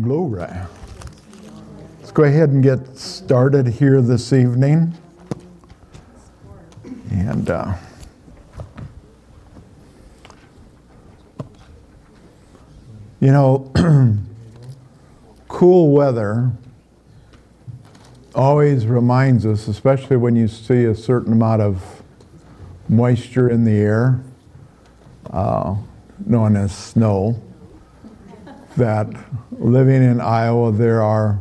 Glory. Let's go ahead and get started here this evening. And uh, you know, cool weather always reminds us, especially when you see a certain amount of moisture in the air, uh, known as snow that living in Iowa, there are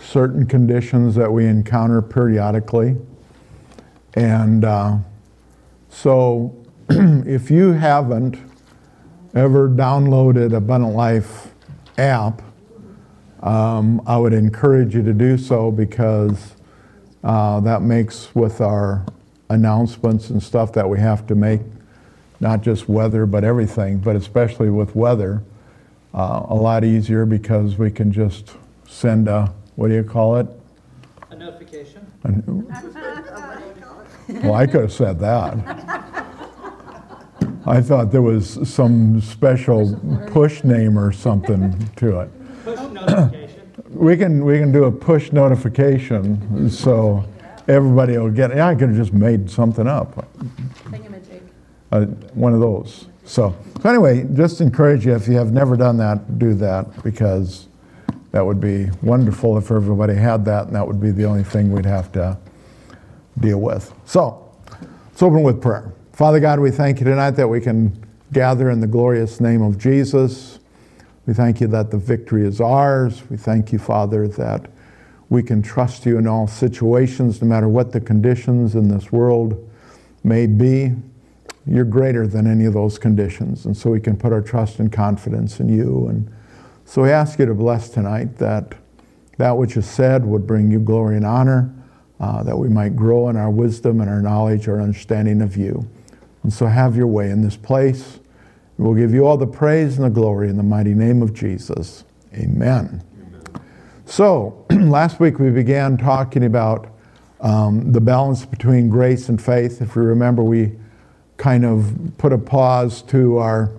certain conditions that we encounter periodically. And uh, so, if you haven't ever downloaded a Abundant Life app, um, I would encourage you to do so because uh, that makes with our announcements and stuff that we have to make, not just weather, but everything, but especially with weather uh, a lot easier because we can just send a, what do you call it? A notification? Well, I could have said that. I thought there was some special push name or something to it. Push notification. We can, we can do a push notification, so everybody will get, yeah, I could have just made something up. Thingamajig. uh, one of those. So, so anyway, just encourage you if you have never done that, do that because that would be wonderful if everybody had that, and that would be the only thing we'd have to deal with. So, let's open with prayer. Father God, we thank you tonight that we can gather in the glorious name of Jesus. We thank you that the victory is ours. We thank you, Father, that we can trust you in all situations, no matter what the conditions in this world may be. You're greater than any of those conditions. And so we can put our trust and confidence in you. And so we ask you to bless tonight that that which is said would bring you glory and honor, uh, that we might grow in our wisdom and our knowledge, our understanding of you. And so have your way in this place. We'll give you all the praise and the glory in the mighty name of Jesus. Amen. So, last week we began talking about um, the balance between grace and faith. If you remember, we kind of put a pause to our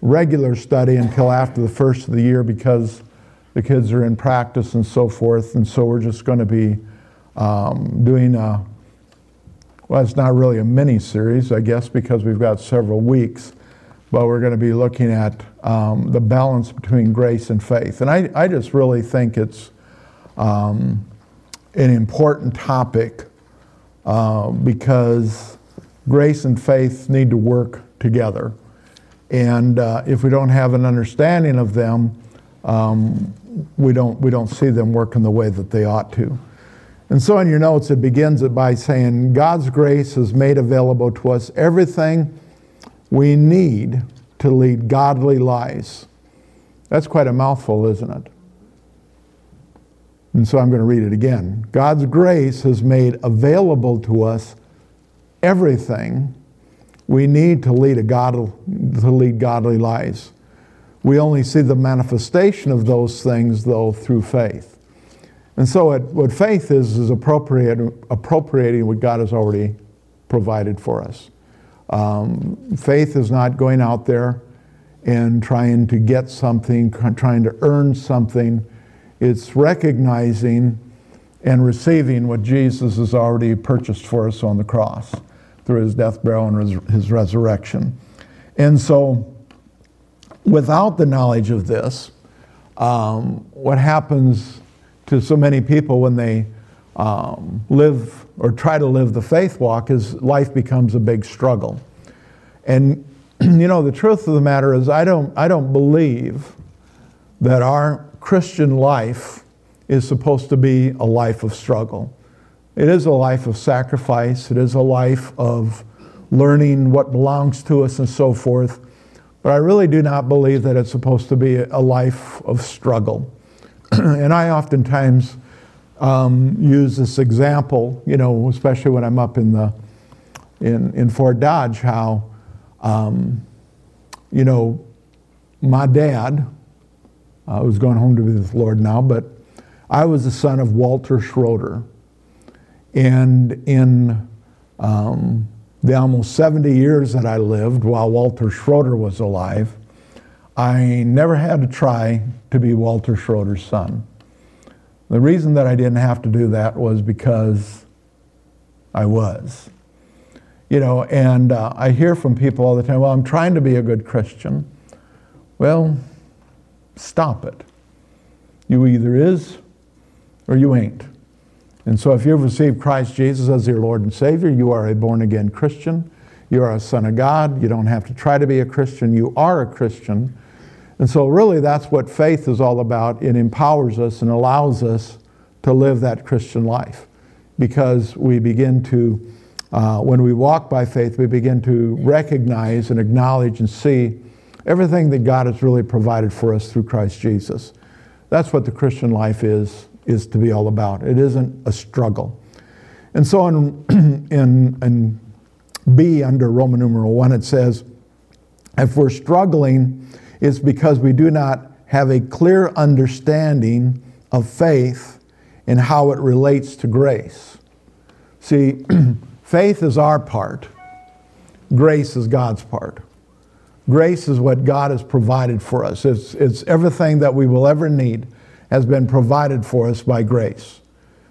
regular study until after the first of the year because the kids are in practice and so forth. And so we're just going to be um, doing a, well, it's not really a mini series, I guess, because we've got several weeks, but we're going to be looking at um, the balance between grace and faith. And I, I just really think it's um, an important topic uh, because grace and faith need to work together. And uh, if we don't have an understanding of them, um, we, don't, we don't see them working the way that they ought to. And so in your notes, it begins by saying, God's grace has made available to us everything we need to lead godly lives. That's quite a mouthful, isn't it? And so I'm going to read it again. God's grace has made available to us everything we need to lead a god, to lead godly lives. We only see the manifestation of those things though through faith. And so it, what faith is is appropriate, appropriating what God has already provided for us. Um, faith is not going out there and trying to get something, trying to earn something. It's recognizing and receiving what Jesus has already purchased for us on the cross through his death, burial, and res- his resurrection. And so, without the knowledge of this, um, what happens to so many people when they um, live or try to live the faith walk is life becomes a big struggle. And you know, the truth of the matter is, I don't, I don't believe that our Christian life is supposed to be a life of struggle. It is a life of sacrifice, it is a life of learning what belongs to us and so forth. But I really do not believe that it's supposed to be a life of struggle. and I oftentimes um, use this example, you know, especially when I'm up in, the, in, in Fort Dodge, how, um, you know, my dad, uh, who's going home to be with the Lord now, but I was the son of Walter Schroeder. And in um, the almost 70 years that I lived while Walter Schroeder was alive, I never had to try to be Walter Schroeder's son. The reason that I didn't have to do that was because I was. You know, and uh, I hear from people all the time, well, I'm trying to be a good Christian. Well, stop it. You either is or you ain't. And so if you've received Christ Jesus as your Lord and Savior, you are a born again Christian. You are a son of God. You don't have to try to be a Christian. You are a Christian. And so, really, that's what faith is all about. It empowers us and allows us to live that Christian life because we begin to, uh, when we walk by faith, we begin to recognize and acknowledge and see everything that God has really provided for us through Christ Jesus. That's what the Christian life is, is to be all about. It isn't a struggle. And so in, in, in B under Roman numeral 1, it says, if we're struggling, it's because we do not have a clear understanding of faith and how it relates to grace. See, faith is our part, grace is God's part. Grace is what God has provided for us. It's, it's everything that we will ever need has been provided for us by grace.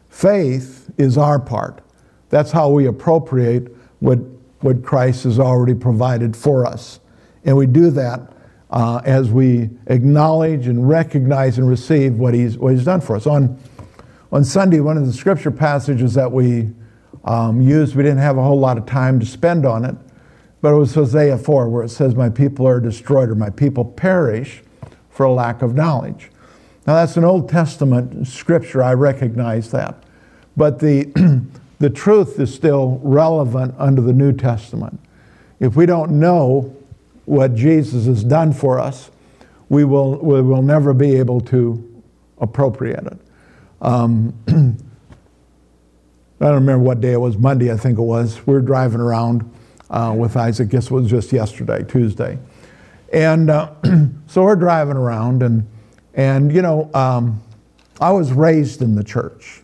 Faith is our part. That's how we appropriate what, what Christ has already provided for us. And we do that uh, as we acknowledge and recognize and receive what he's, what he's done for us. On, on Sunday, one of the scripture passages that we um, used, we didn't have a whole lot of time to spend on it, but it was Hosea 4, where it says, My people are destroyed, or my people perish for lack of knowledge. Now, that's an Old Testament scripture, I recognize that. But the, the truth is still relevant under the New Testament. If we don't know what Jesus has done for us, we will, we will never be able to appropriate it. Um, I don't remember what day it was, Monday, I think it was. We were driving around uh, with Isaac, guess it was just yesterday, Tuesday. And uh, so we're driving around, and, and you know, um, I was raised in the church.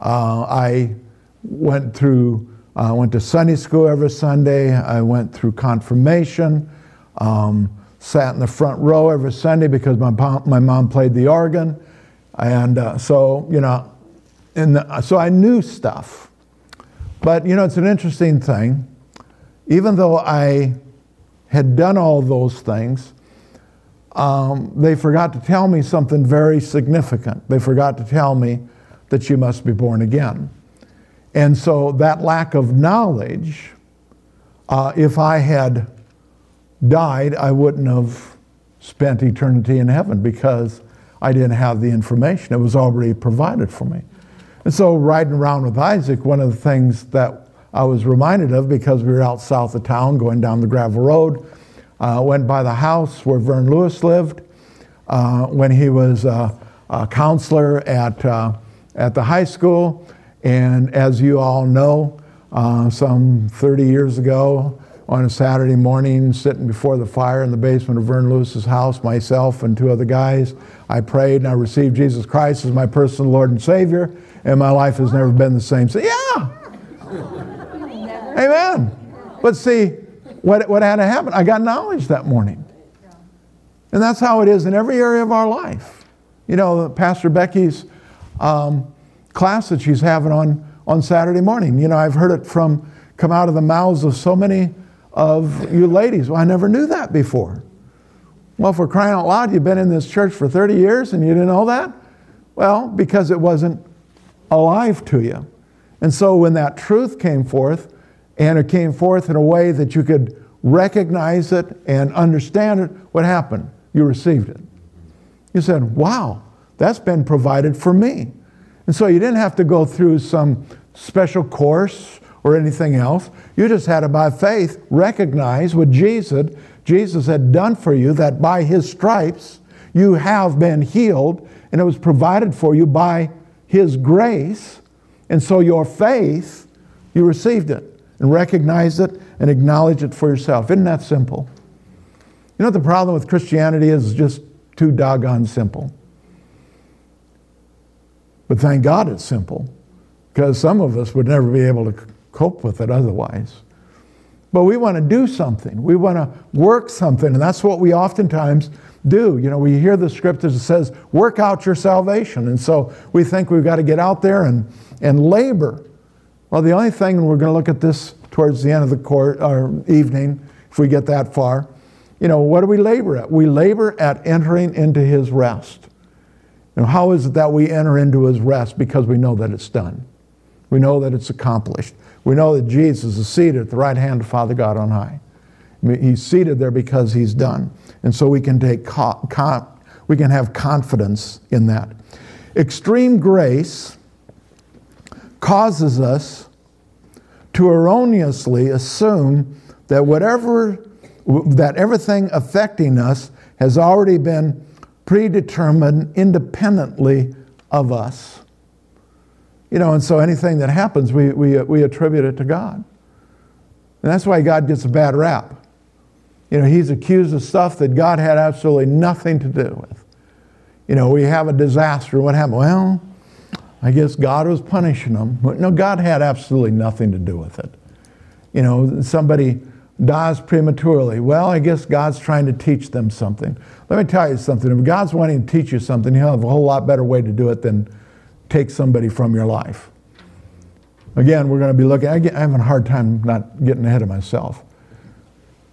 Uh, I went through I went to Sunday school every Sunday. I went through confirmation. Um, sat in the front row every Sunday because my, my mom played the organ. And uh, so, you know, the, so I knew stuff. But, you know, it's an interesting thing. Even though I had done all those things, um, they forgot to tell me something very significant. They forgot to tell me that you must be born again. And so that lack of knowledge, uh, if I had died, I wouldn't have spent eternity in heaven because I didn't have the information. It was already provided for me. And so, riding around with Isaac, one of the things that I was reminded of because we were out south of town going down the gravel road, uh, went by the house where Vern Lewis lived uh, when he was a counselor at, uh, at the high school. And as you all know, uh, some 30 years ago, on a Saturday morning, sitting before the fire in the basement of Vern Lewis's house, myself and two other guys, I prayed and I received Jesus Christ as my personal Lord and Savior, and my life has never been the same. So, yeah. Amen. But see, what, what had to happen? I got knowledge that morning. And that's how it is in every area of our life. You know, Pastor Becky's um, class that she's having on, on Saturday morning. You know, I've heard it from come out of the mouths of so many of you ladies. Well, I never knew that before. Well, for crying out loud, you've been in this church for 30 years and you didn't know that? Well, because it wasn't alive to you. And so when that truth came forth, and it came forth in a way that you could recognize it and understand it, what happened? You received it. You said, wow, that's been provided for me. And so you didn't have to go through some special course or anything else. You just had to, by faith, recognize what Jesus, Jesus had done for you, that by his stripes you have been healed, and it was provided for you by his grace. And so your faith, you received it and recognize it and acknowledge it for yourself. Isn't that simple? You know what the problem with Christianity is? Just too doggone simple. But thank God it's simple, because some of us would never be able to cope with it otherwise. but we want to do something. We want to work something, and that's what we oftentimes do. You know, we hear the scriptures that says, work out your salvation. And so we think we've got to get out there and, and labor. Well, the only thing, and we're going to look at this towards the end of the court or evening, if we get that far, you know, what do we labor at? We labor at entering into his rest. Know, how is it that we enter into his rest? Because we know that it's done. We know that it's accomplished. We know that Jesus is seated at the right hand of Father God on high. He's seated there because he's done. And so we can take we can have confidence in that. Extreme grace causes us to erroneously assume that whatever that everything affecting us has already been predetermined independently of us. You know, and so anything that happens, we, we, uh, we attribute it to God. And that's why God gets a bad rap. You know, he's accused of stuff that God had absolutely nothing to do with. You know, we have a disaster. What happened? Well, I guess God was punishing them. No, God had absolutely nothing to do with it. You know, somebody dies prematurely. Well, I guess God's trying to teach them something. Let me tell you something. If God's wanting to teach you something, He'll have a whole lot better way to do it than take somebody from your life. Again, we're going to be looking, I'm having a hard time not getting ahead of myself.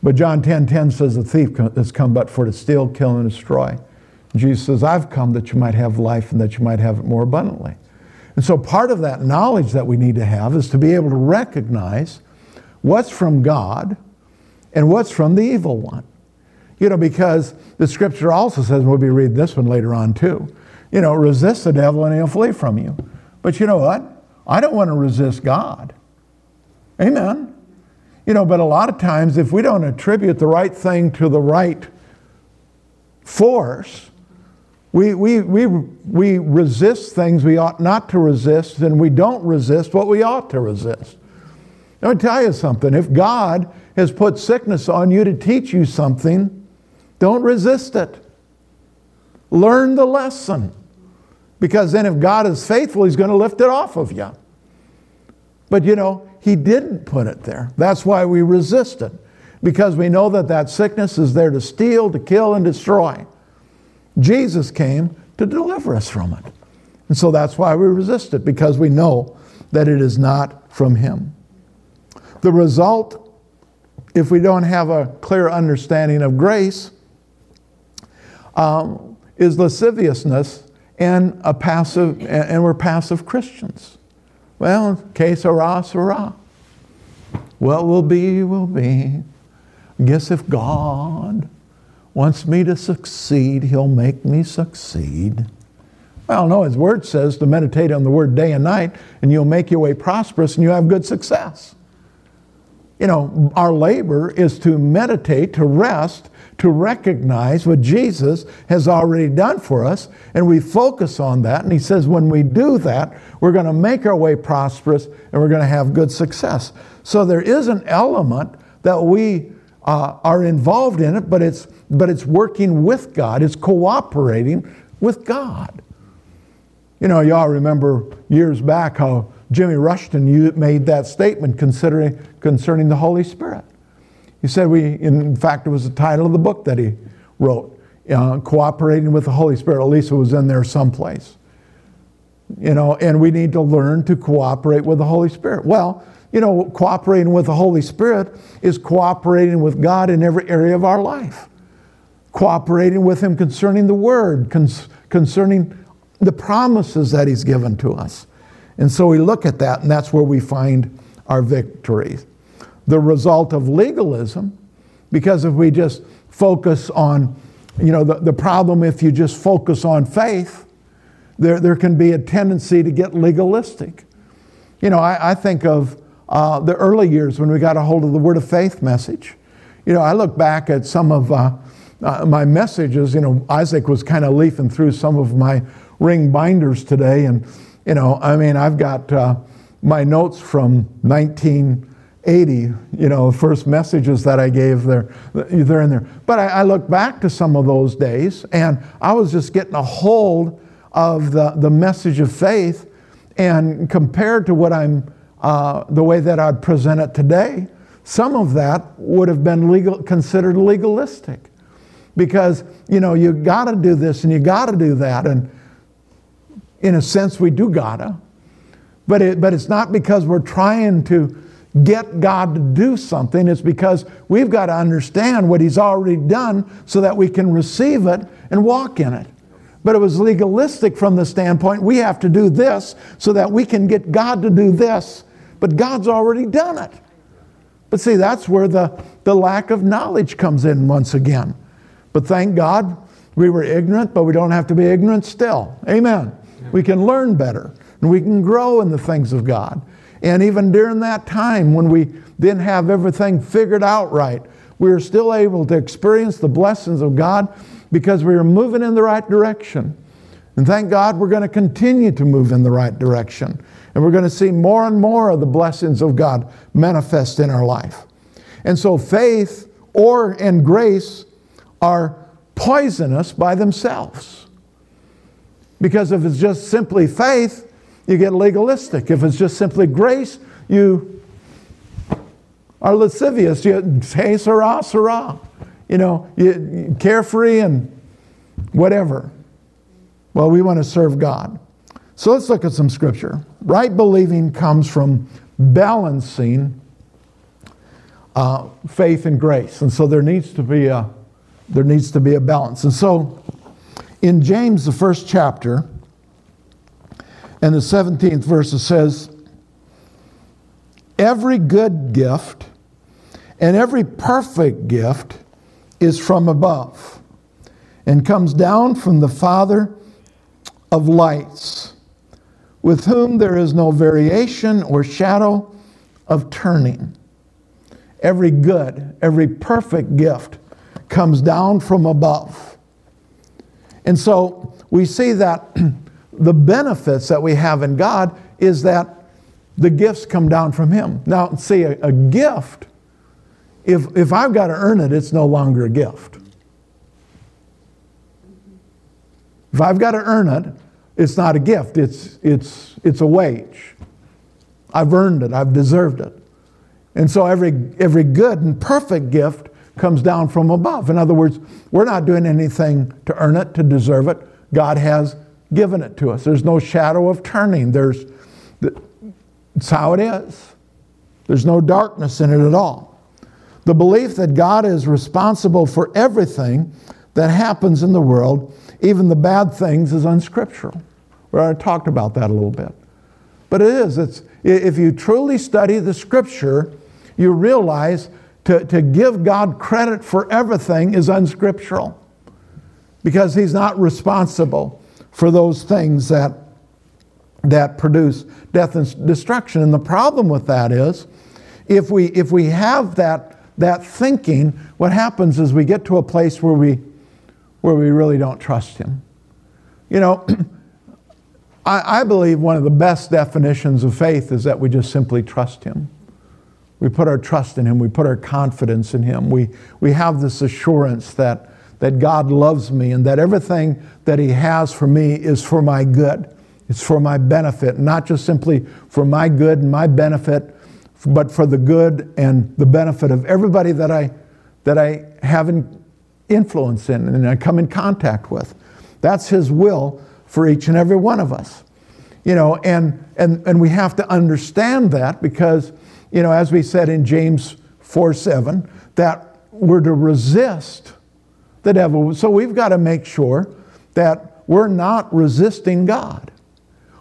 But John 10 10 says, The thief has come but for to steal, kill, and destroy. Jesus says, I've come that you might have life and that you might have it more abundantly. And so part of that knowledge that we need to have is to be able to recognize what's from God and what's from the evil one. You know, because the scripture also says, we'll be reading this one later on too, you know, resist the devil and he'll flee from you. But you know what? I don't want to resist God. Amen. You know, but a lot of times if we don't attribute the right thing to the right force, we, we, we, we resist things we ought not to resist, and we don't resist what we ought to resist. Let me tell you something. If God has put sickness on you to teach you something, don't resist it. Learn the lesson. Because then, if God is faithful, He's going to lift it off of you. But you know, He didn't put it there. That's why we resist it. Because we know that that sickness is there to steal, to kill, and destroy. Jesus came to deliver us from it. And so that's why we resist it, because we know that it is not from Him. The result, if we don't have a clear understanding of grace, um, is lasciviousness and a passive, and we're passive Christians. Well, que sera, sera. What will be, will be. I guess if God wants me to succeed, He'll make me succeed. Well, no, His Word says to meditate on the Word day and night, and you'll make your way prosperous and you have good success. You know, our labor is to meditate, to rest, to recognize what Jesus has already done for us, and we focus on that. And he says, when we do that, we're going to make our way prosperous and we're going to have good success. So there is an element that we uh, are involved in it, but it's, but it's working with God, it's cooperating with God. You know, y'all remember years back how Jimmy Rushton made that statement considering, concerning the Holy Spirit. He said we, in fact, it was the title of the book that he wrote, uh, Cooperating with the Holy Spirit. At least it was in there someplace. You know, and we need to learn to cooperate with the Holy Spirit. Well, you know, cooperating with the Holy Spirit is cooperating with God in every area of our life. Cooperating with Him concerning the Word, concerning the promises that He's given to us. And so we look at that, and that's where we find our victories the result of legalism because if we just focus on, you know, the, the problem if you just focus on faith, there, there can be a tendency to get legalistic. You know, I, I think of uh, the early years when we got a hold of the Word of Faith message. You know, I look back at some of uh, uh, my is, You know, Isaac was kind of leafing through some of my ring binders today, and you know, I mean, I've got uh, my notes from 1980, you know, first messages that I gave there, they're in there. But I, I, look back to some of those days and I was just getting a hold of the, the message of faith and compared to what I'm, uh, the way that I'd present it today, some of that would have been legal, considered legalistic because you know you got to do this and you got to do that. And in a sense we do gotta. But it, but it's not because we're trying to get god to do something. It's because we've got to understand what he's already done so that we can receive it and walk in it. But it was legalistic from the standpoint we have to do this so that we can get god to do this. But god's already done it. But see that's where the, the lack of knowledge comes in once again but thank God we were ignorant, but we don't have to be ignorant still. Amen. We can learn better and we can grow in the things of God. And even during that time when we didn't have everything figured out right, we were still able to experience the blessings of God because we were moving in the right direction. And thank God we're going to continue to move in the right direction. And we're going to see more and more of the blessings of God manifest in our life. And so faith or and grace are poisonous by themselves. Because if it's just simply faith, you get legalistic. If it's just simply grace, you are lascivious. You say, Sarah, Sarah. You know, you, carefree and whatever. Well, we want to serve God. So let's look at some scripture. Right believing comes from balancing uh, faith and grace. And so there needs to be a there needs to be a balance. And so in James, the first chapter, and the 17th verse, it says, Every good gift and every perfect gift is from above and comes down from the Father of lights, with whom there is no variation or shadow of turning. Every good, every perfect gift comes down from above. And so we see that the benefits that we have in God is that the gifts come down from Him. Now, see, a, a gift, if, if I've got to earn it, it's no longer a gift. If I've got to earn it, it's not a gift, it's, it's, it's a wage. I've earned it, I've deserved it. And so every, every good and perfect gift comes down from above. In other words, we're not doing anything to earn it, to deserve it. God has given it to us. There's no shadow of turning. There's, it's how it is. There's no darkness in it at all. The belief that God is responsible for everything that happens in the world, even the bad things, is unscriptural. We already talked about that a little bit. But it is. It's, if you truly study the scripture, you realize to, to give God credit for everything is unscriptural because He's not responsible for those things that, that produce death and destruction. And the problem with that is if we, if we have that, that thinking, what happens is we get to a place where we, where we really don't trust Him. You know, I, I believe one of the best definitions of faith is that we just simply trust Him. We put our trust in Him. We put our confidence in Him. We, we have this assurance that, that God loves me and that everything that He has for me is for my good. It's for my benefit, not just simply for my good and my benefit, but for the good and the benefit of everybody that I, that I have an influence in and I come in contact with. That's His will for each and every one of us. You know, and, and, and we have to understand that because you know, as we said in James 4 7, that we're to resist the devil. So we've got to make sure that we're not resisting God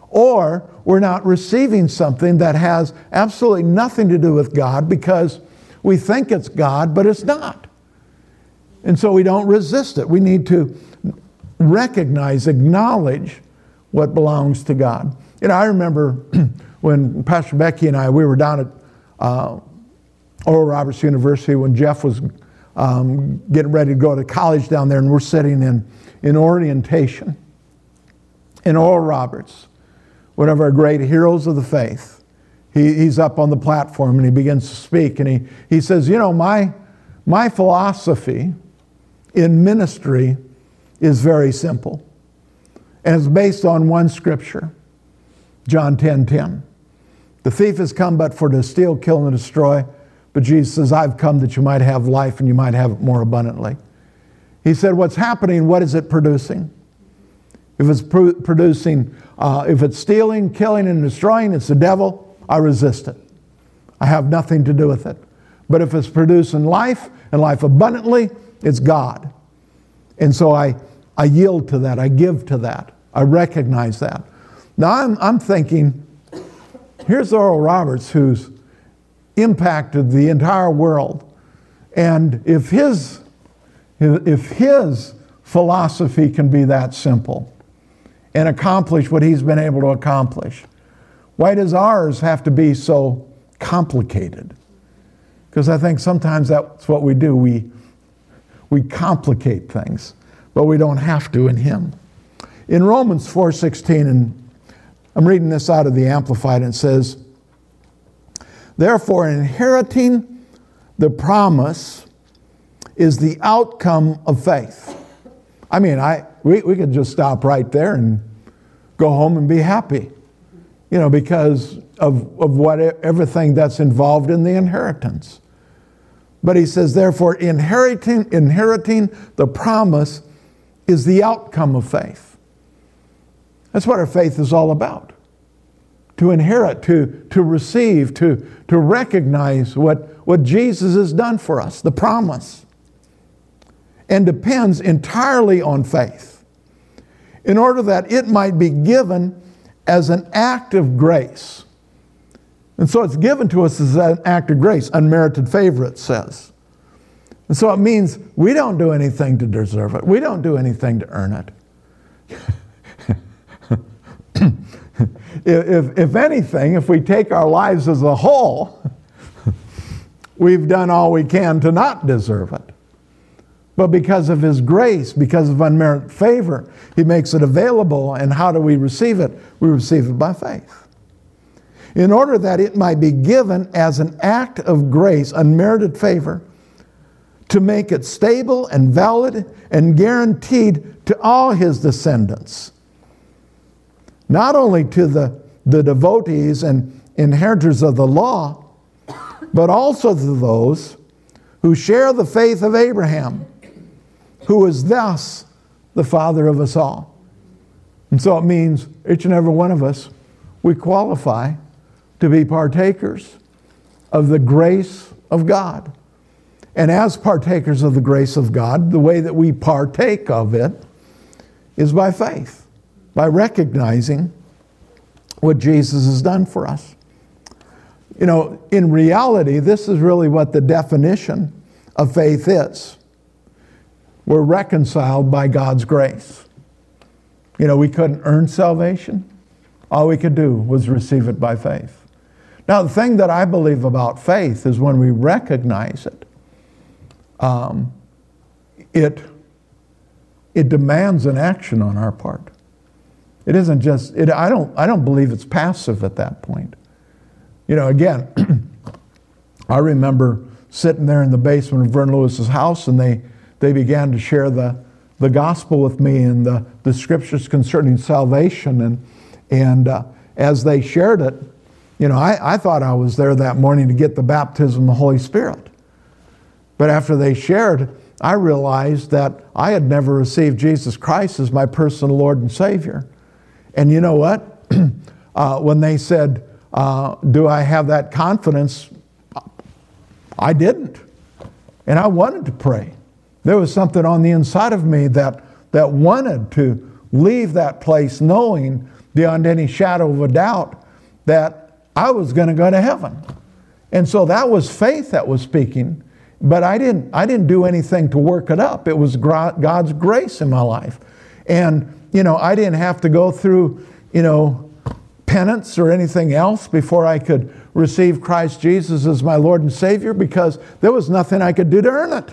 or we're not receiving something that has absolutely nothing to do with God because we think it's God, but it's not. And so we don't resist it. We need to recognize, acknowledge what belongs to God. You know, I remember when Pastor Becky and I, we were down at uh, Oral Roberts University when Jeff was um, getting ready to go to college down there, and we're sitting in, in orientation. In Oral Roberts, one of our great heroes of the faith, he, he's up on the platform and he begins to speak, and he, he says, You know, my, my philosophy in ministry is very simple, and it's based on one scripture John 10 10. The thief has come but for to steal, kill, and destroy, But Jesus says, I've come that you might have life and you might have it more abundantly. He said, What's happening? What is it producing? If it's producing, uh, if it's stealing, killing, and destroying, it's the devil, I resist it. I have nothing to do with it. But if it's producing life and life abundantly, it's God. And so I, I yield to that, I give to that, I recognize that. Now I'm, I'm thinking, here's Oral Roberts who's impacted the entire world. And if his, if his philosophy can be that simple and accomplish what he's been able to accomplish, why does ours have to be so complicated? Because I think sometimes that's what we do. We, we complicate things, but we don't have to in him. In Romans 4:16 and I'm reading this out of the amplified and it says Therefore, inheriting the promise is the outcome of faith. I mean, I, we, we could just stop right there and go home and be happy, you know, because of, of what everything that's involved in the inheritance. But he says, therefore, inheriting, inheriting the promise is the outcome of faith. That's what our faith is all about to inherit, to, to receive, to, to recognize what, what Jesus has done for us, the promise, and depends entirely on faith in order that it might be given as an act of grace. And so it's given to us as an act of grace, unmerited favor, it says. And so it means we don't do anything to deserve it, we don't do anything to earn it. if, if anything, if we take our lives as a whole, we've done all we can to not deserve it. But because of His grace, because of unmerited favor, He makes it available. And how do we receive it? We receive it by faith. In order that it might be given as an act of grace, unmerited favor, to make it stable and valid and guaranteed to all His descendants not only to the, the devotees and inheritors of the law, but also to those who share the faith of Abraham, who is thus the father of us all. And so it means each and every one of us, we qualify to be partakers of the grace of God. And as partakers of the grace of God, the way that we partake of it is by faith by recognizing what Jesus has done for us. You know, in reality, this is really what the definition of faith is. We're reconciled by God's grace. You know, we couldn't earn salvation. All we could do was receive it by faith. Now, the thing that I believe about faith is when we recognize it, um, it, it demands an action on our part. It isn't just, it, I, don't, I don't believe it's passive at that point. You know, again, I remember sitting there in the basement of Vern Lewis's house and they, they began to share the, the gospel with me and the, the scriptures concerning salvation. And, and uh, as they shared it, you know, I, I thought I was there that morning to get the baptism of the Holy Spirit. But after they shared, I realized that I had never received Jesus Christ as my personal Lord and Savior. And you know what? uh, when they said, uh, Do I have that confidence? I didn't. And I wanted to pray. There was something on the inside of me that, that wanted to leave that place knowing beyond any shadow of a doubt that I was going to go to heaven. And so that was faith that was speaking, but I didn't, I didn't do anything to work it up. It was God's grace in my life. And you know, I didn't have to go through, you know, penance or anything else before I could receive Christ Jesus as my Lord and Savior because there was nothing I could do to earn it.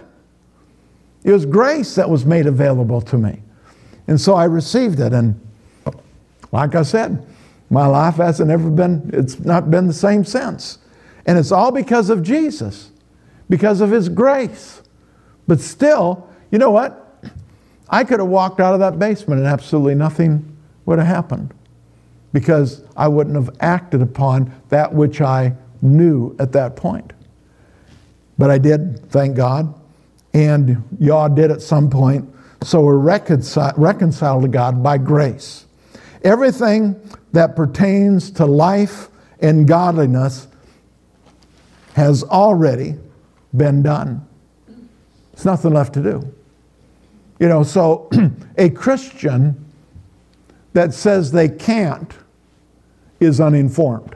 It was grace that was made available to me. And so I received it. And like I said, my life hasn't ever been, it's not been the same since. And it's all because of Jesus, because of His grace. But still, you know what? I could have walked out of that basement and absolutely nothing would have happened because I wouldn't have acted upon that which I knew at that point. but I did, thank God. And y'all did at some point. So we're reconciled, reconciled to God by grace. Everything that pertains to life and godliness has already been done. There's nothing left to do. You know, so a Christian that says they can't is uninformed.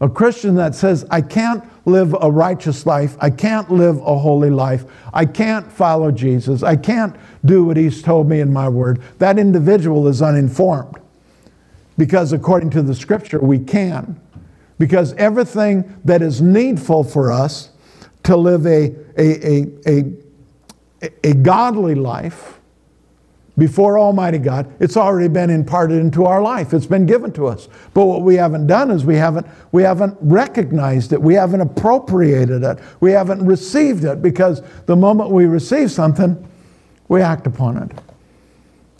A Christian that says, I can't live a righteous life, I can't live a holy life, I can't follow Jesus, I can't do what He's told me in my word, that individual is uninformed. Because according to the scripture, we can. Because everything that is needful for us to live a, a, a, a, a godly life, before Almighty God, it's already been imparted into our life. It's been given to us. But what we haven't done is we haven't, we haven't recognized it. We haven't appropriated it. We haven't received it because the moment we receive something, we act upon it.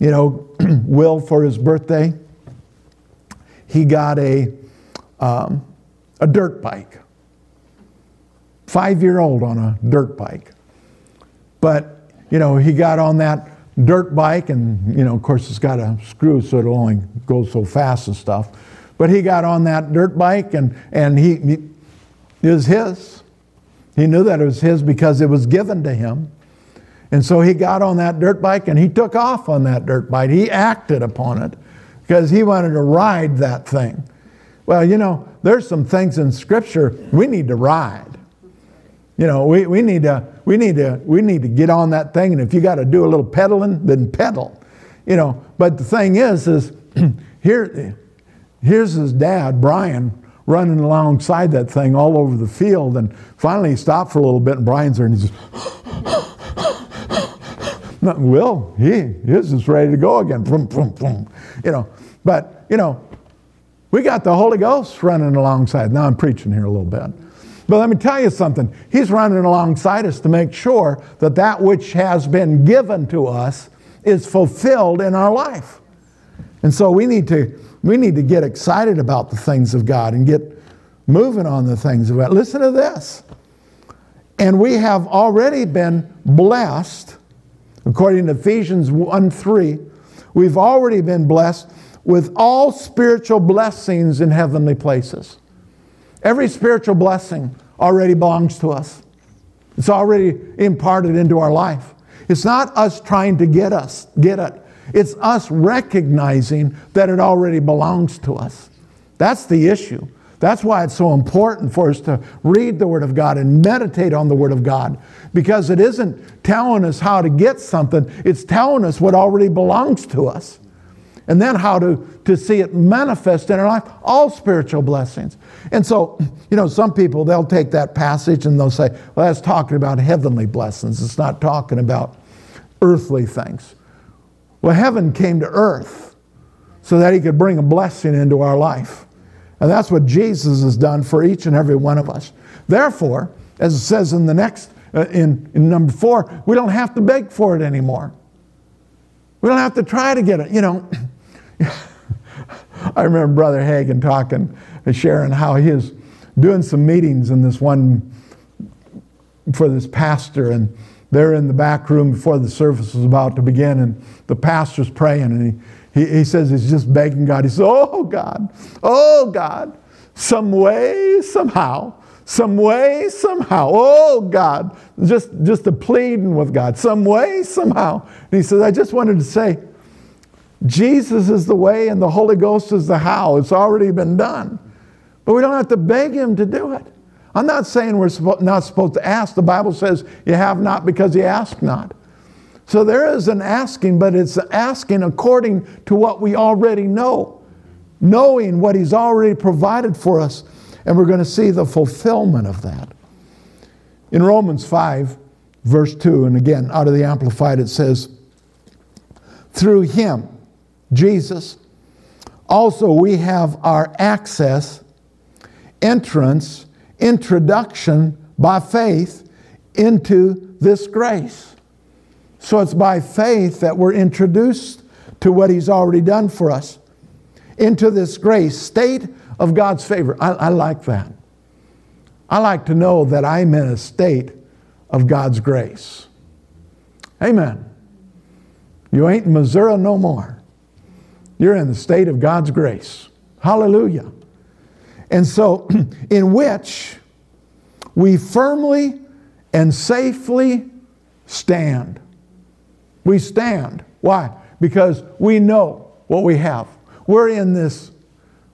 You know, Will, for his birthday, he got a, um, a dirt bike. Five year old on a dirt bike. But, you know, he got on that dirt bike, and you know, of course, it's got a screw, so it'll only go so fast and stuff. But he got on that dirt bike, and and he, he it was his. He knew that it was his because it was given to him. And so he got on that dirt bike and he took off on that dirt bike. He acted upon it because he wanted to ride that thing. Well, you know, there's some things in Scripture we need to ride. You know, we, we, need to, we, need to, we need to get on that thing, and if you got to do a little pedaling, then pedal. You know, but the thing is, is here, here's his dad, Brian, running alongside that thing all over the field, and finally he stopped for a little bit, and Brian's there, and he's just, Will, he, he's just ready to go again. You know, but, you know, we got the Holy Ghost running alongside. Now I'm preaching here a little bit. But let me tell you something. He's running alongside us to make sure that that which has been given to us is fulfilled in our life. And so we need to we need to get excited about the things of God and get moving on the things of God. Listen to this. And we have already been blessed, according to Ephesians 1 3, we've already been blessed with all spiritual blessings in heavenly places. Every spiritual blessing already belongs to us. It's already imparted into our life. It's not us trying to get us, get it. It's us recognizing that it already belongs to us. That's the issue. That's why it's so important for us to read the Word of God and meditate on the Word of God because it isn't telling us how to get something, it's telling us what already belongs to us and then how to, to see it manifest in our life, all spiritual blessings. And so, you know, some people, they'll take that passage and they'll say, well, that's talking about heavenly blessings. It's not talking about earthly things. Well, heaven came to earth so that he could bring a blessing into our life. And that's what Jesus has done for each and every one of us. Therefore, as it says in the next, uh, in, in number four, we don't have to beg for it anymore. We don't have to try to get it. You know, I remember Brother Hagin talking and sharing how he was doing some meetings in this one for this pastor, and they're in the back room before the service was about to begin, and the pastor's praying, and he, he, he says he's just begging God. He says, Oh God, oh God, some way, somehow, some way, somehow, oh God, just, just a pleading with God, some way, somehow. And he says, I just wanted to say, Jesus is the way and the Holy Ghost is the how. It's already been done. But we don't have to beg Him to do it. I'm not saying we're not supposed to ask. The Bible says you have not because you ask not. So there is an asking, but it's asking according to what we already know, knowing what He's already provided for us. And we're going to see the fulfillment of that. In Romans 5, verse 2, and again out of the Amplified, it says, Through Him, Jesus. Also, we have our access, entrance, introduction by faith into this grace. So it's by faith that we're introduced to what He's already done for us, into this grace, state of God's favor. I, I like that. I like to know that I'm in a state of God's grace. Amen. You ain't in Missouri no more. You're in the state of God's grace. Hallelujah. And so, in which we firmly and safely stand. We stand. Why? Because we know what we have. We're in this,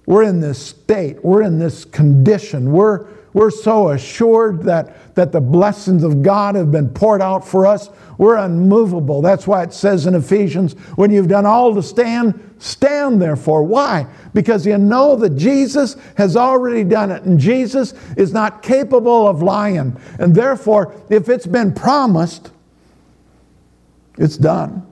we're in this state, we're in this condition. We're, we're so assured that, that the blessings of God have been poured out for us. We're unmovable. That's why it says in Ephesians, when you've done all to stand, stand therefore. Why? Because you know that Jesus has already done it, and Jesus is not capable of lying. And therefore, if it's been promised, it's done.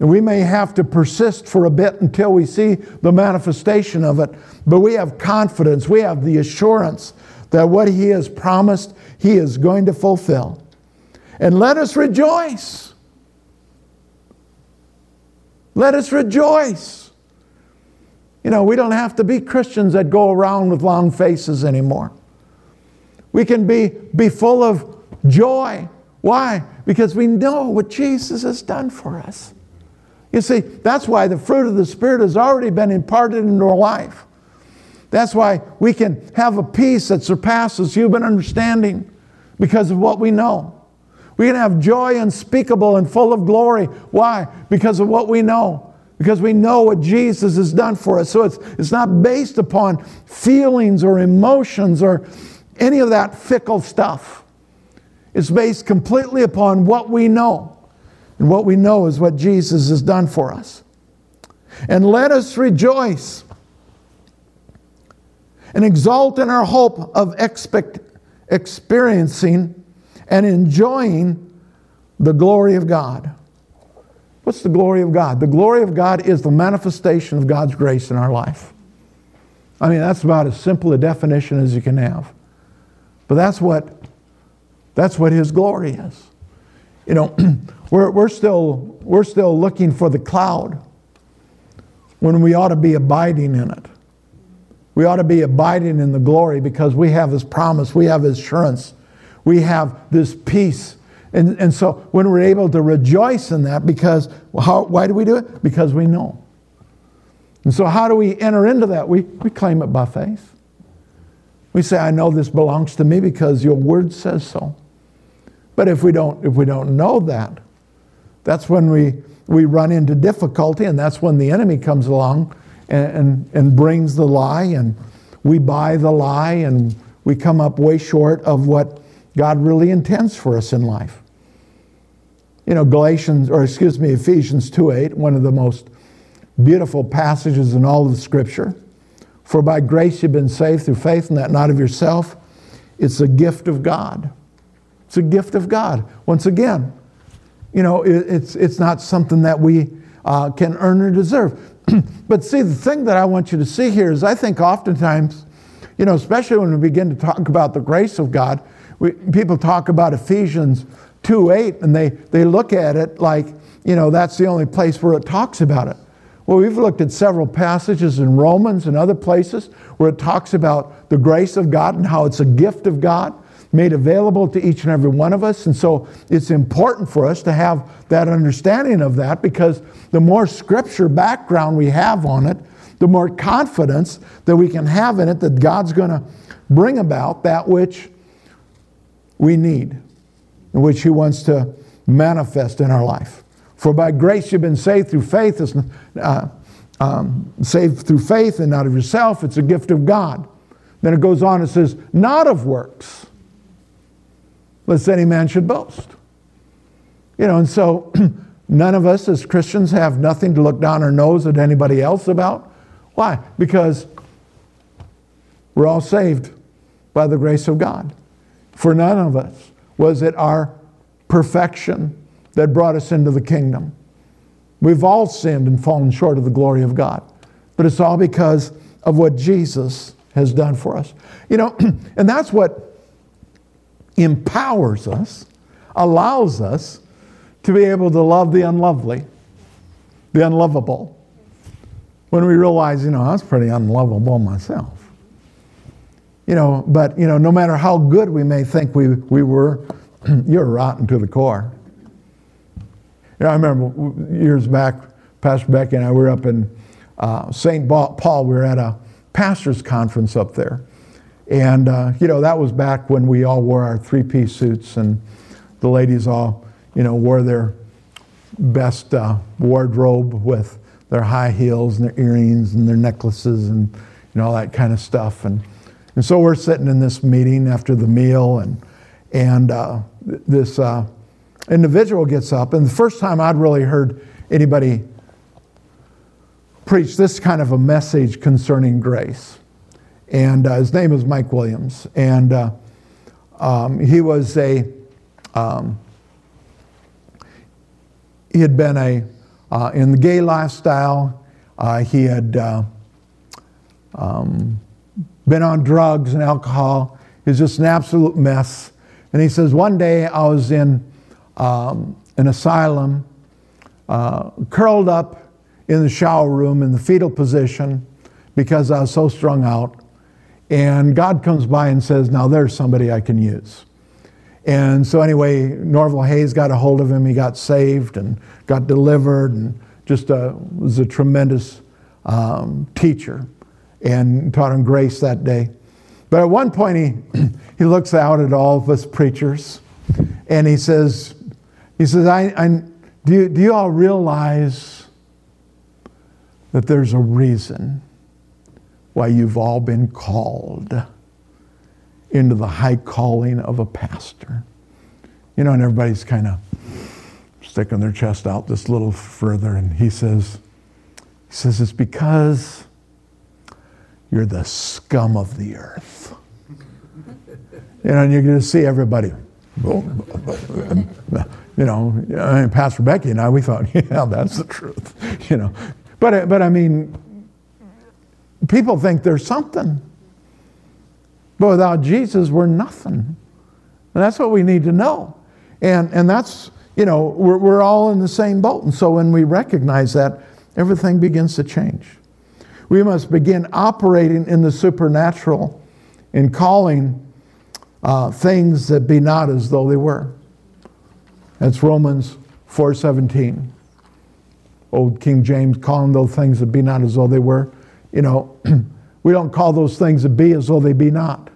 And we may have to persist for a bit until we see the manifestation of it, but we have confidence, we have the assurance that what He has promised, He is going to fulfill. And let us rejoice. Let us rejoice. You know, we don't have to be Christians that go around with long faces anymore. We can be, be full of joy. Why? Because we know what Jesus has done for us. You see, that's why the fruit of the Spirit has already been imparted into our life. That's why we can have a peace that surpasses human understanding because of what we know. We can have joy unspeakable and full of glory. Why? Because of what we know. Because we know what Jesus has done for us. So it's, it's not based upon feelings or emotions or any of that fickle stuff. It's based completely upon what we know. And what we know is what Jesus has done for us. And let us rejoice and exalt in our hope of expect, experiencing and enjoying the glory of God. What's the glory of God? The glory of God is the manifestation of God's grace in our life. I mean, that's about as simple a definition as you can have. But that's what, that's what His glory is. You know, we're, we're, still, we're still looking for the cloud when we ought to be abiding in it. We ought to be abiding in the glory because we have His promise, we have His assurance, we have this peace. And, and so when we're able to rejoice in that, because how, why do we do it? Because we know. And so, how do we enter into that? We, we claim it by faith. We say, I know this belongs to me because your word says so. But if we don't, if we don't know that, that's when we, we run into difficulty, and that's when the enemy comes along and, and, and brings the lie, and we buy the lie, and we come up way short of what God really intends for us in life. You know, Galatians, or excuse me, Ephesians 2 8, one of the most beautiful passages in all of scripture. For by grace you've been saved through faith, and that not of yourself. It's a gift of God. It's a gift of God. Once again, you know, it, it's, it's not something that we uh, can earn or deserve. but see, the thing that I want you to see here is I think oftentimes, you know, especially when we begin to talk about the grace of God, we, people talk about Ephesians 2 8, and they, they look at it like, you know, that's the only place where it talks about it. Well, we've looked at several passages in Romans and other places where it talks about the grace of God and how it's a gift of God made available to each and every one of us. And so it's important for us to have that understanding of that because the more scripture background we have on it, the more confidence that we can have in it that God's going to bring about that which we need, which He wants to manifest in our life. For by grace you've been saved through faith, it's, uh, um, saved through faith and not of yourself, it's a gift of God. Then it goes on, it says, not of works, lest any man should boast. You know, and so none of us as Christians have nothing to look down our nose at anybody else about. Why? Because we're all saved by the grace of God. For none of us was it our perfection that brought us into the kingdom. We've all sinned and fallen short of the glory of God. But it's all because of what Jesus has done for us. You know, and that's what empowers us, allows us to be able to love the unlovely, the unlovable. When we realize, you know, I was pretty unlovable myself. You know, but, you know, no matter how good we may think we, we were, you're rotten to the core. You know, I remember years back, Pastor Becky and I were up in uh, St. Paul. We were at a pastor's conference up there. And, uh, you know, that was back when we all wore our three piece suits and the ladies all, you know, wore their best uh, wardrobe with their high heels and their earrings and their necklaces and, know, all that kind of stuff. And, and so we're sitting in this meeting after the meal, and, and uh, this uh, individual gets up. And the first time I'd really heard anybody preach this kind of a message concerning grace. And uh, his name is Mike Williams. And uh, um, he was a, um, he had been a, uh, in the gay lifestyle, uh, he had uh, um, been on drugs and alcohol. He was just an absolute mess. And he says, one day I was in um, an asylum, uh, curled up in the shower room in the fetal position because I was so strung out. And God comes by and says, Now there's somebody I can use. And so, anyway, Norval Hayes got a hold of him. He got saved and got delivered and just a, uh, was a tremendous um, teacher and taught him grace that day. But at one point, he, he looks out at all of us preachers and he says, he says, I, I, do, you, do you all realize that there's a reason why you've all been called into the high calling of a pastor? You know, and everybody's kind of sticking their chest out a little further. And he says, he says, it's because you're the scum of the earth. You know, and you're going to see everybody. You know, I mean, Pastor Becky and I, we thought, yeah, that's the truth. You know, but but I mean, people think there's something, but without Jesus, we're nothing. And that's what we need to know. And and that's you know, we're, we're all in the same boat. And so when we recognize that, everything begins to change. We must begin operating in the supernatural and calling uh, things that be not as though they were. That's Romans 4:17. Old King James calling those things that be not as though they were. You know, we don't call those things that be as though they be not.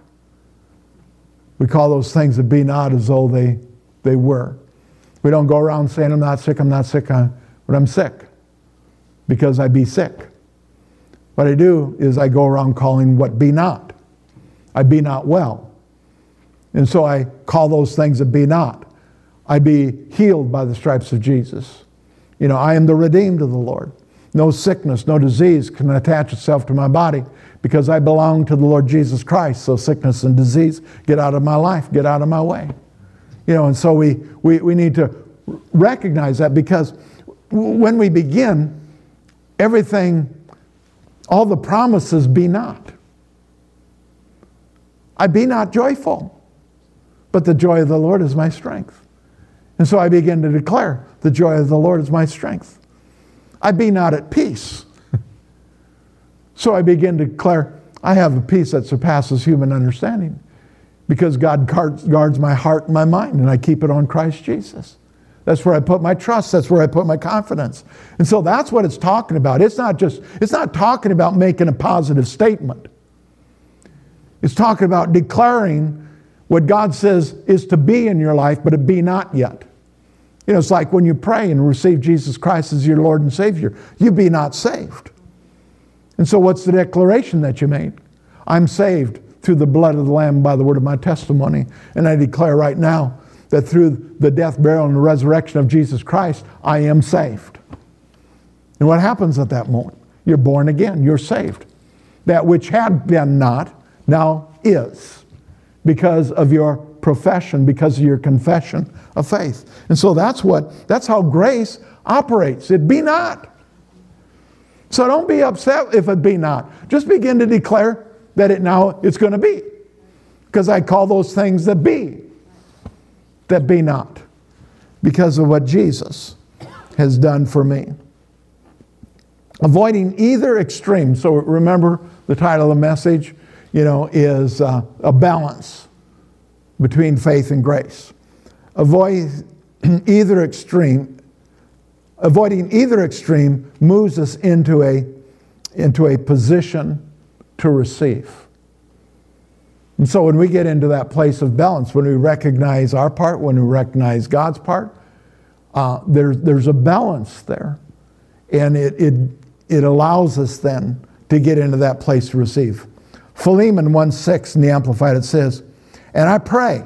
We call those things that be not as though they, they were. We don't go around saying, I'm not sick, I'm not sick, I but I'm sick because I be sick. What I do is I go around calling what be not. I be not well. And so I call those things that be not. I be healed by the stripes of Jesus. You know, I am the redeemed of the Lord. No sickness, no disease can attach itself to my body because I belong to the Lord Jesus Christ. So sickness and disease get out of my life, get out of my way. You know, and so we, we, we need to recognize that because when we begin, everything all the promises be not. I be not joyful, but the joy of the Lord is my strength. And so I begin to declare, the joy of the Lord is my strength. I be not at peace. so I begin to declare, I have a peace that surpasses human understanding because God guards, my heart and my mind, and I keep it on Christ Jesus. That's where I put my trust. That's where I put my confidence. And so that's what it's talking about. It's not just, it's not talking about making a positive statement. It's talking about declaring what God says is to be in your life, but it be not yet. You know, it's like when you pray and receive Jesus Christ as your Lord and Savior, you be not saved. And so, what's the declaration that you made? I'm saved through the blood of the Lamb by the word of my testimony. And I declare right now that through the death, burial, and resurrection of Jesus Christ, I am saved. And what happens at that moment? You're born again, you're saved. That which had been not now is because of your profession, because of your confession of faith. And so that's what that's how grace operates. It be not. So don't be upset if it be not. Just begin to declare that it now it's going to be. Because I call those things that be that be not, because of what Jesus has done for me. Avoiding either extreme. So remember the title of the message. you know, is uh, a balance between faith and grace. Avoid either extreme. Avoiding either extreme moves us into a, into a position to receive. And so when we get into that place of balance, when we recognize our part, when we recognize God's part, uh, there, there's a balance there. And it, it, it allows us then to get into that place to receive. Philemon 1 6 in the Amplified, it says, And I pray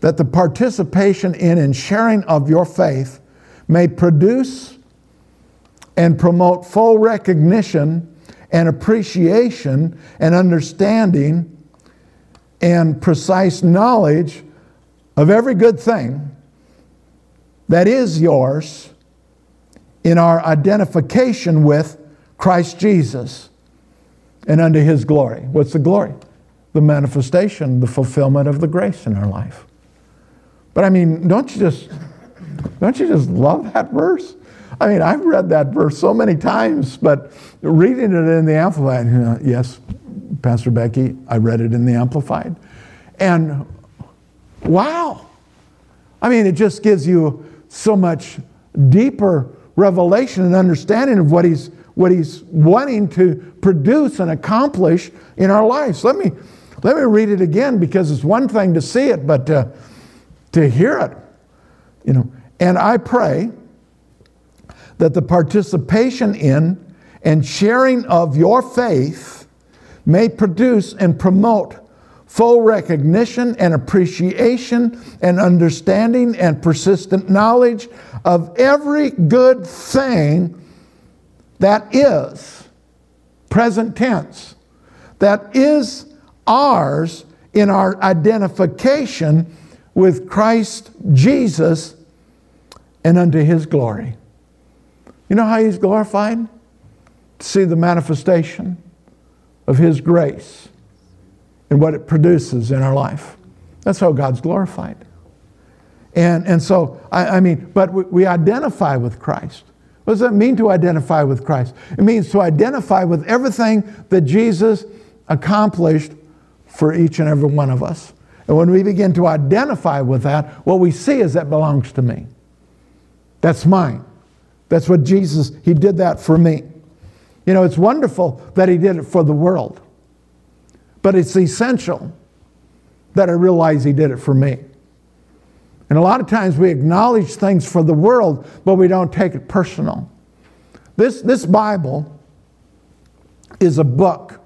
that the participation in and sharing of your faith may produce and promote full recognition and appreciation and understanding and precise knowledge of every good thing that is yours in our identification with Christ Jesus and unto his glory. What's the glory? The manifestation, the fulfillment of the grace in our life. But I mean, don't you just don't you just love that verse? I mean, I've read that verse so many times, but reading it in the Amplified, you know, yes, Pastor Becky, I read it in the Amplified. And wow. I mean, it just gives you so much deeper revelation and understanding of what he's what he's wanting to produce and accomplish in our lives. Let me let me read it again because it's one thing to see it, but to, to hear it. You know, and I pray that the participation in and sharing of your faith may produce and promote full recognition and appreciation and understanding and persistent knowledge of every good thing that is, present tense, that is ours in our identification with Christ Jesus and unto his glory. You know how he's glorified? To see the manifestation of his grace and what it produces in our life. That's how God's glorified. And, and so, I, I mean, but we, we identify with Christ. What does that mean to identify with Christ? It means to identify with everything that Jesus accomplished for each and every one of us. And when we begin to identify with that, what we see is that belongs to me. That's mine. That's what Jesus, He did that for me. You know, it's wonderful that He did it for the world, but it's essential that I realize He did it for me. And a lot of times we acknowledge things for the world, but we don't take it personal. This, this Bible is a book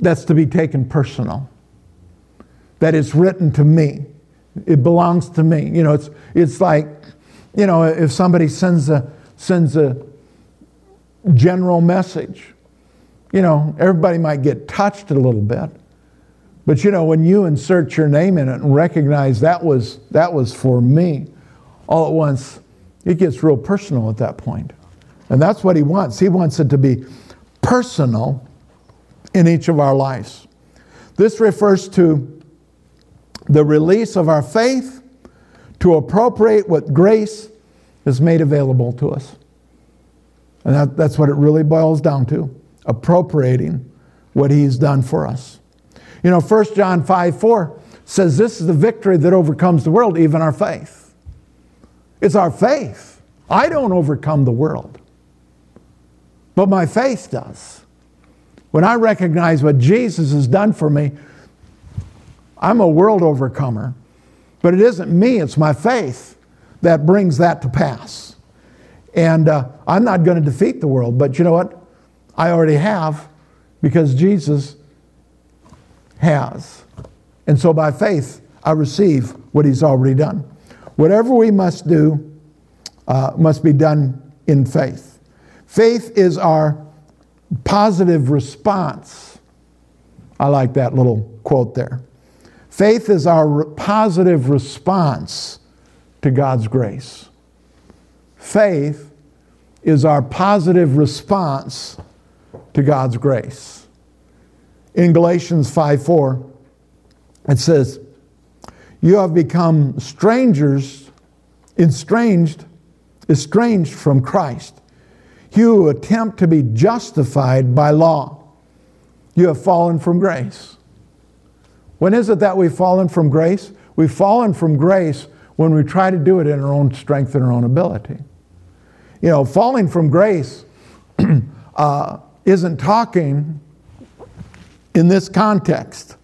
that's to be taken personal, That it's written to me. It belongs to me. You know, it's, it's like, you know, if somebody sends a, sends a general message, you know, everybody might get touched a little bit. But you know, when you insert your name in it and recognize that was, that was for me, all at once, it gets real personal at that point. And that's what he wants. He wants it to be personal in each of our lives. This refers to the release of our faith to appropriate what grace has made available to us. And that, that's what it really boils down to appropriating what he's done for us. You know, 1 John 5 4 says, This is the victory that overcomes the world, even our faith. It's our faith. I don't overcome the world, but my faith does. When I recognize what Jesus has done for me, I'm a world overcomer. But it isn't me, it's my faith that brings that to pass. And uh, I'm not going to defeat the world, but you know what? I already have because Jesus has. And so by faith, I receive what he's already done. Whatever we must do uh, must be done in faith. Faith is our positive response. I like that little quote there. Faith is our positive response to God's grace. Faith is our positive response to God's grace in Galatians 5 4, it says, You have become strangers, estranged, estranged from Christ. You attempt to be justified by law. you have fallen from grace. When is it that we've fallen from grace? We've fallen from grace when we try to do it in our own strength and our own ability. You know, falling from grace uh, isn't talking in this context.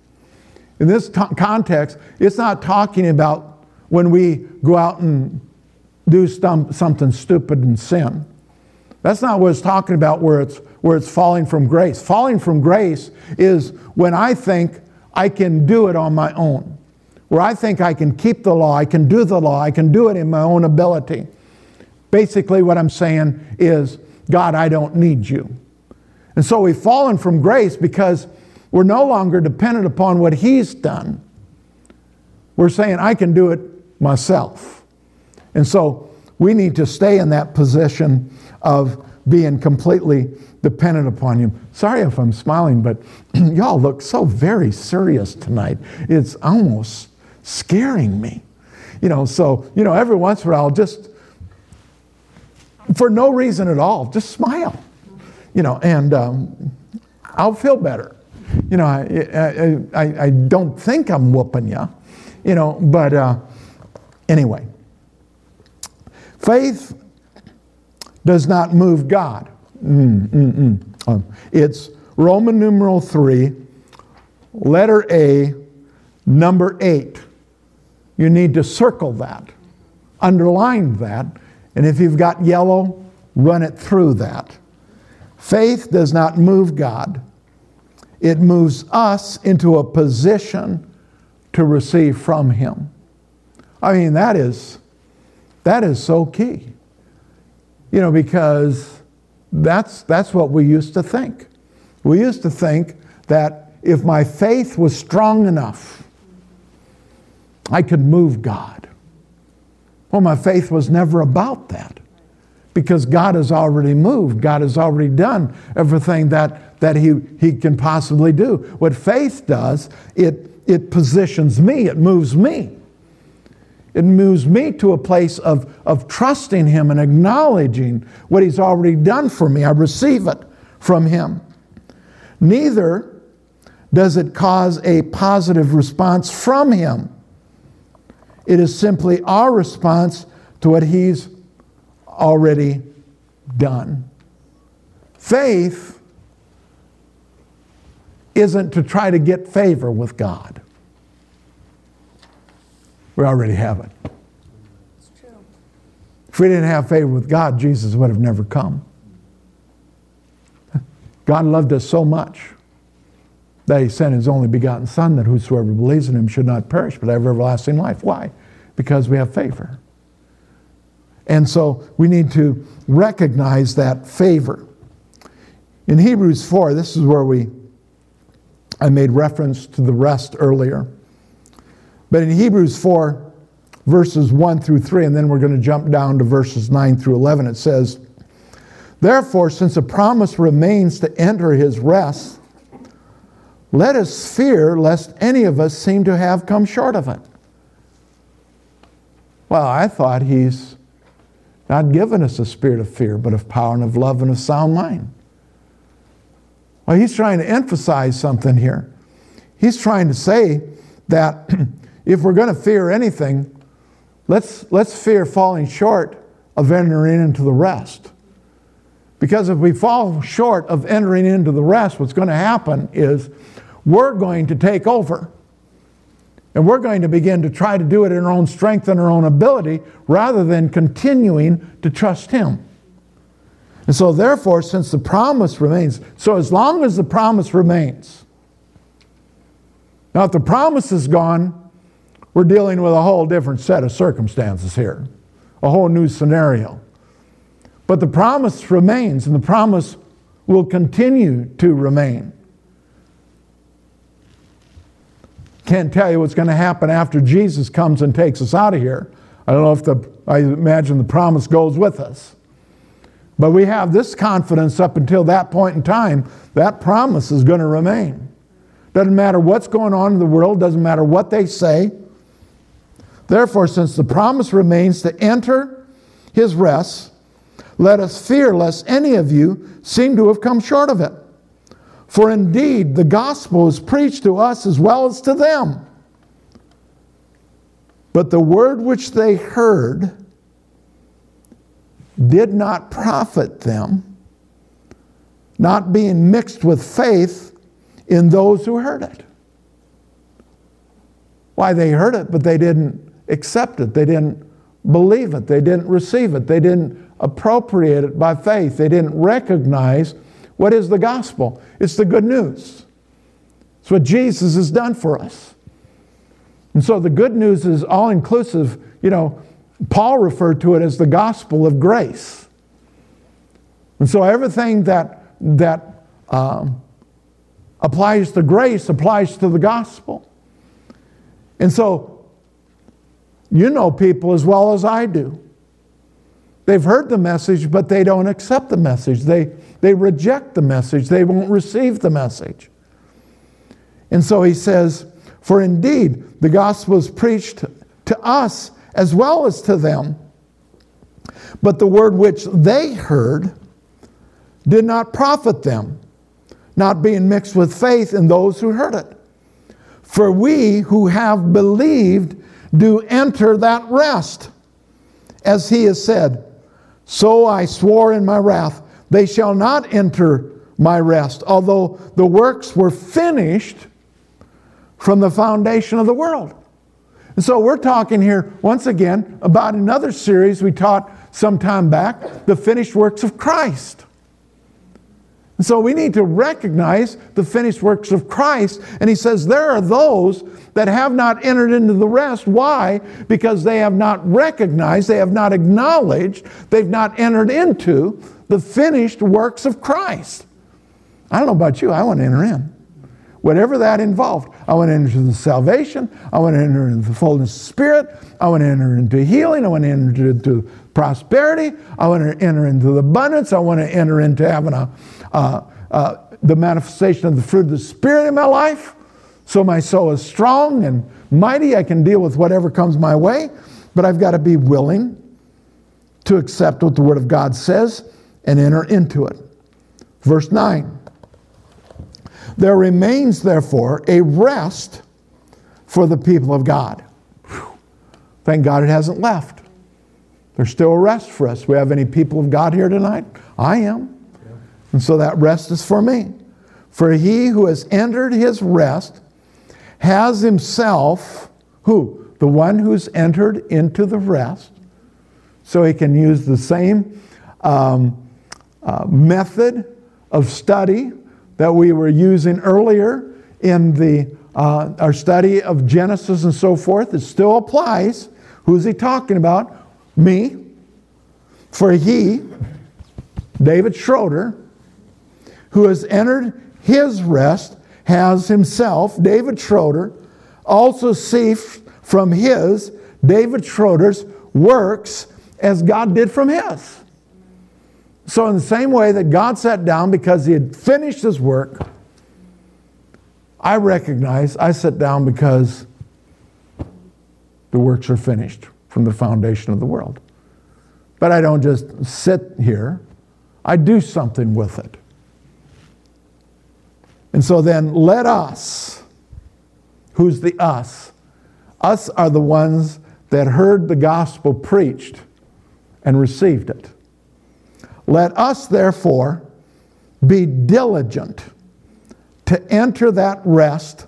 In this context, it's not talking about when we go out and do some, something stupid and sin. That's not what it's talking about where it's, where it's falling from grace. Falling from grace is when I think I can do it on my own, where I think I can keep the law, I can do the law, I can do it in my own ability. Basically, what I'm saying is, God, I don't need you. And so we've fallen from grace because we're no longer dependent upon what He's done. We're saying, I can do it myself. And so we need to stay in that position of being completely dependent upon Him. Sorry if I'm smiling, but y'all look so very serious tonight. It's almost scaring me. You know, so, you know, every once in a while, just for no reason at all, just smile. You know, and um, I'll feel better. You know, I, I, I, I, don't think I'm whooping you, you know, but uh, anyway. Faith does not move God. Mm, mm, mm. Um, it's Roman numeral 3, letter A, number 8. You need to circle that, underline that, and if you've got yellow, run it through that. Faith does not move God, it moves us into a position to receive from Him. I mean, that is, that is so key. You know, because that's, that's what we used to think. We used to think that if my faith was strong enough, I could move God. Well, my faith was never about that because God has already moved. God has already done everything that, that he, he can possibly do. What faith does, it, it positions me, it moves me. It moves me to a place of, of trusting Him and acknowledging what He's already done for me. I receive it from Him. Neither does it cause a positive response from Him. It is simply our response to what He's already done. Faith isn't to try to get favor with God. We already have it. If we didn't have favor with God, Jesus would have never come. God loved us so much that he sent his only begotten Son that whosoever believes in him should not perish but have everlasting life. Why? Because we have favor. And so we need to recognize that favor. In Hebrews 4, this is where we I made reference to the rest earlier. But in Hebrews 4, verses 1 through 3, and then we're going to jump down to verses 9 through 11, it says, Therefore, since a promise remains to enter his rest, let us fear lest any of us seem to have come short of it. Well, I thought he's not given us a spirit of fear, but of power and of love and of sound mind. Well, he's trying to emphasize something here. He's trying to say that if we're going to fear anything, let's, let's fear falling short of entering into the rest. Because if we fall short of entering into the rest, what's going to happen is we're going to take over. And we're going to begin to try to do it in our own strength and our own ability rather than continuing to trust Him. And so, therefore, since the promise remains, so as long as the promise remains, now if the promise is gone, we're dealing with a whole different set of circumstances here, a whole new scenario. But the promise remains, and the promise will continue to remain. Can't tell you what's going to happen after Jesus comes and takes us out of here. I don't know if the, I imagine the promise goes with us. But we have this confidence up until that point in time, that promise is going to remain. Doesn't matter what's going on in the world, doesn't matter what they say, Therefore, since the promise remains to enter his rest, let us fear lest any of you seem to have come short of it. For indeed, the gospel is preached to us as well as to them. But the word which they heard did not profit them, not being mixed with faith in those who heard it. Why, they heard it, but they didn't accept it. They didn't believe it. They didn't receive it. They didn't appropriate it by faith. They didn't recognize what is the gospel. It's the good news. It's what Jesus has done for us. And so the good news is all inclusive. You know, Paul referred to it as the gospel of grace. And so everything that, that um, applies to grace applies to the gospel. And so you know people as well as I do. They've heard the message, but they don't accept the message. They, they reject the message. They won't receive the message. And so he says, For indeed, the gospel is preached to us as well as to them. But the word which they heard did not profit them, not being mixed with faith in those who heard it. For we who have believed do enter that rest. As he has said, So I swore in my wrath, they shall not enter my rest, although the works were finished from the foundation of the world. And so we're talking here once again about another series we taught some time back the finished works of Christ. And so we need to recognize the finished works of Christ. And he says, There are those that have not entered into the rest. Why? Because they have not recognized, they have not acknowledged, they've not entered into the finished works of Christ. I don't know about you, I want to enter in. Whatever that involved. I want to enter into salvation. I want to enter into the fullness of spirit. I want to enter into healing. I want to enter into prosperity. I want to enter into the abundance. I want to enter into having a, uh, uh, the manifestation of the fruit of the Spirit in my life. So my soul is strong and mighty. I can deal with whatever comes my way, but I've got to be willing to accept what the Word of God says and enter into it. Verse 9 There remains, therefore, a rest for the people of God. Whew. Thank God it hasn't left. There's still a rest for us. We have any people of God here tonight? I am. And so that rest is for me. For he who has entered his rest has himself, who? The one who's entered into the rest. So he can use the same um, uh, method of study that we were using earlier in the, uh, our study of Genesis and so forth. It still applies. Who's he talking about? Me. For he, David Schroeder, who has entered his rest, has himself, David Schroeder, also ceased from his, David Schroeder's, works as God did from his. So, in the same way that God sat down because he had finished his work, I recognize I sit down because the works are finished from the foundation of the world. But I don't just sit here, I do something with it. And so then let us, who's the us? Us are the ones that heard the gospel preached and received it. Let us, therefore, be diligent to enter that rest,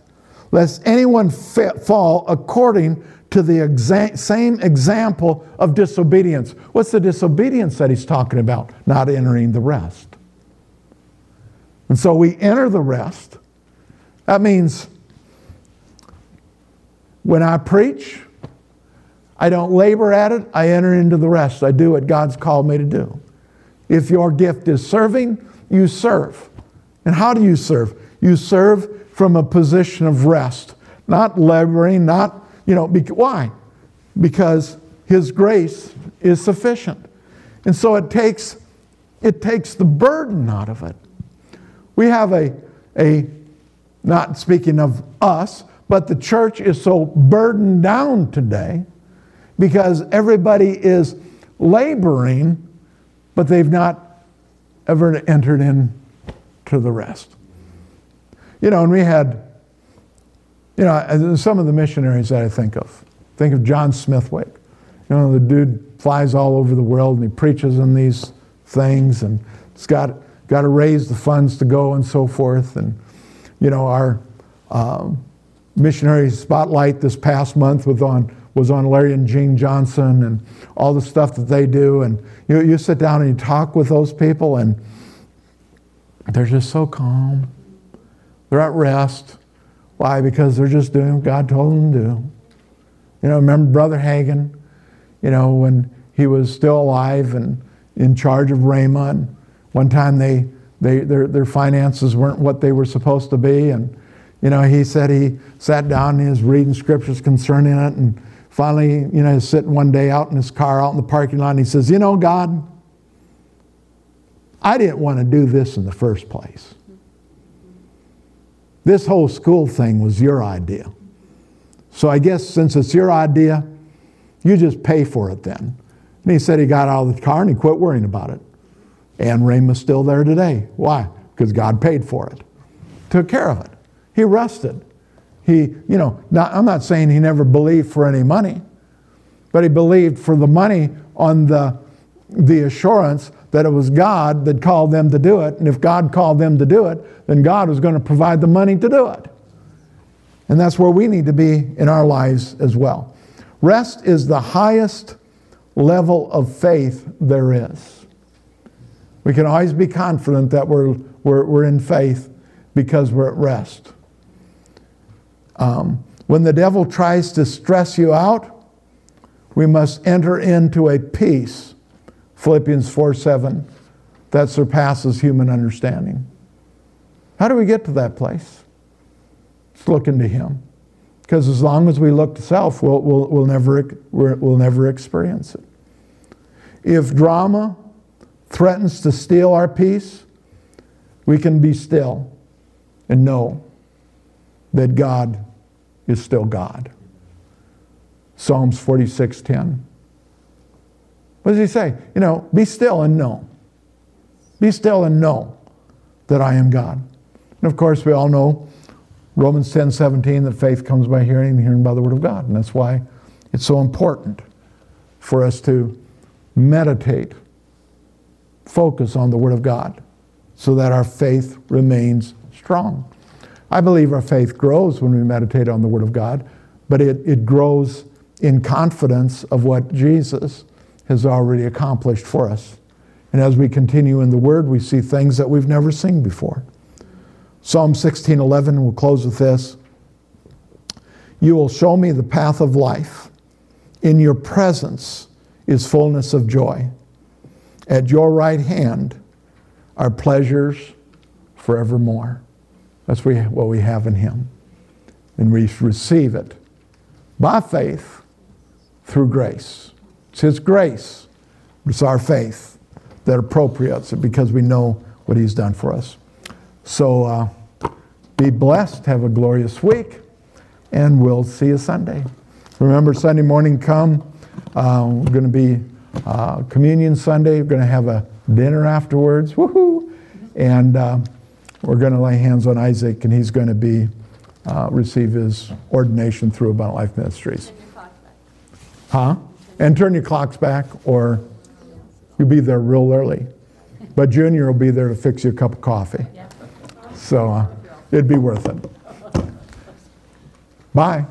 lest anyone fall according to the exa- same example of disobedience. What's the disobedience that he's talking about? Not entering the rest. And so we enter the rest. That means when I preach, I don't labor at it, I enter into the rest. I do what God's called me to do. If your gift is serving, you serve. And how do you serve? You serve from a position of rest, not laboring, not, you know, why? Because His grace is sufficient. And so it takes, it takes the burden out of it. We have a, a, not speaking of us, but the church is so burdened down today because everybody is laboring, but they've not ever entered into the rest. you know, and we had, you know, uh, some of the missionaries that I think of. Think of John Smithwick. You know, the dude flies all over the world and he preaches on these things and it's got, got to raise the funds to go and so forth. And, you know, our um, missionary spotlight this past month was on, was on Larry and Jean Johnson and all the stuff that they do. And you, you sit down and you talk with those people and they're just so calm. They're at rest. Why? Because they're just doing what God told them to do. You know, remember Brother Hagin, you know, when he was still alive and in charge of Rhema. One time they, they, their, their finances weren't what they were supposed to be. And, you know, he said he sat down and he was reading scriptures concerning it. And finally, you know, he's sitting one day out in his car out in the parking lot and he says, You know, God, I didn't want to do this in the first place. This whole school thing was your idea. So I guess since it's your idea, you just pay for it then. And he said he got out of the car and he quit worrying about it. And Rhema's still there today. Why? Because God paid for it, took care of it. He rested. He, you know, not, I'm not saying he never believed for any money, but he believed for the money on the, the assurance that it was God that called them to do it. And if God called them to do it, then God was going to provide the money to do it. And that's where we need to be in our lives as well. Rest is the highest level of faith there is. We can always be confident that we're, we're, we're in faith because we're at rest. Um, when the devil tries to stress you out, we must enter into a peace, Philippians 4 7, that surpasses human understanding. How do we get to that place? Let's look into Him. Because as long as we look to self, we'll, we'll, we'll, never, we'll never experience it. If drama threatens to steal our peace, we can be still and know that God is still God. Psalms 46:10. What does he say? You know, be still and know. Be still and know that I am God. And of course, we all know Romans 10 17, that faith comes by hearing and hearing by the Word of God. And that's why it's so important for us to meditate, focus on the Word of God, so that our faith remains strong. I believe our faith grows when we meditate on the Word of God, but it, it grows in confidence of what Jesus has already accomplished for us. And as we continue in the Word, we see things that we've never seen before. Psalm 16:11, we'll close with this. You will show me the path of life. In your presence is fullness of joy. At your right hand are pleasures forevermore. That's what we have in Him. And we receive it by faith through grace. It's His grace, it's our faith that appropriates it because we know what He's done for us. So uh, be blessed, have a glorious week, and we'll see you Sunday. Remember, Sunday morning come. Uh, we're going to be uh, Communion Sunday. We're going to have a dinner afterwards. Woohoo! And uh, we're going to lay hands on Isaac, and he's going to be uh, receive his ordination through Abundant Life Ministries. Huh? And turn your clocks back, or you'll be there real early. But Junior will be there to fix you a cup of coffee. So uh, it'd be worth it. Bye.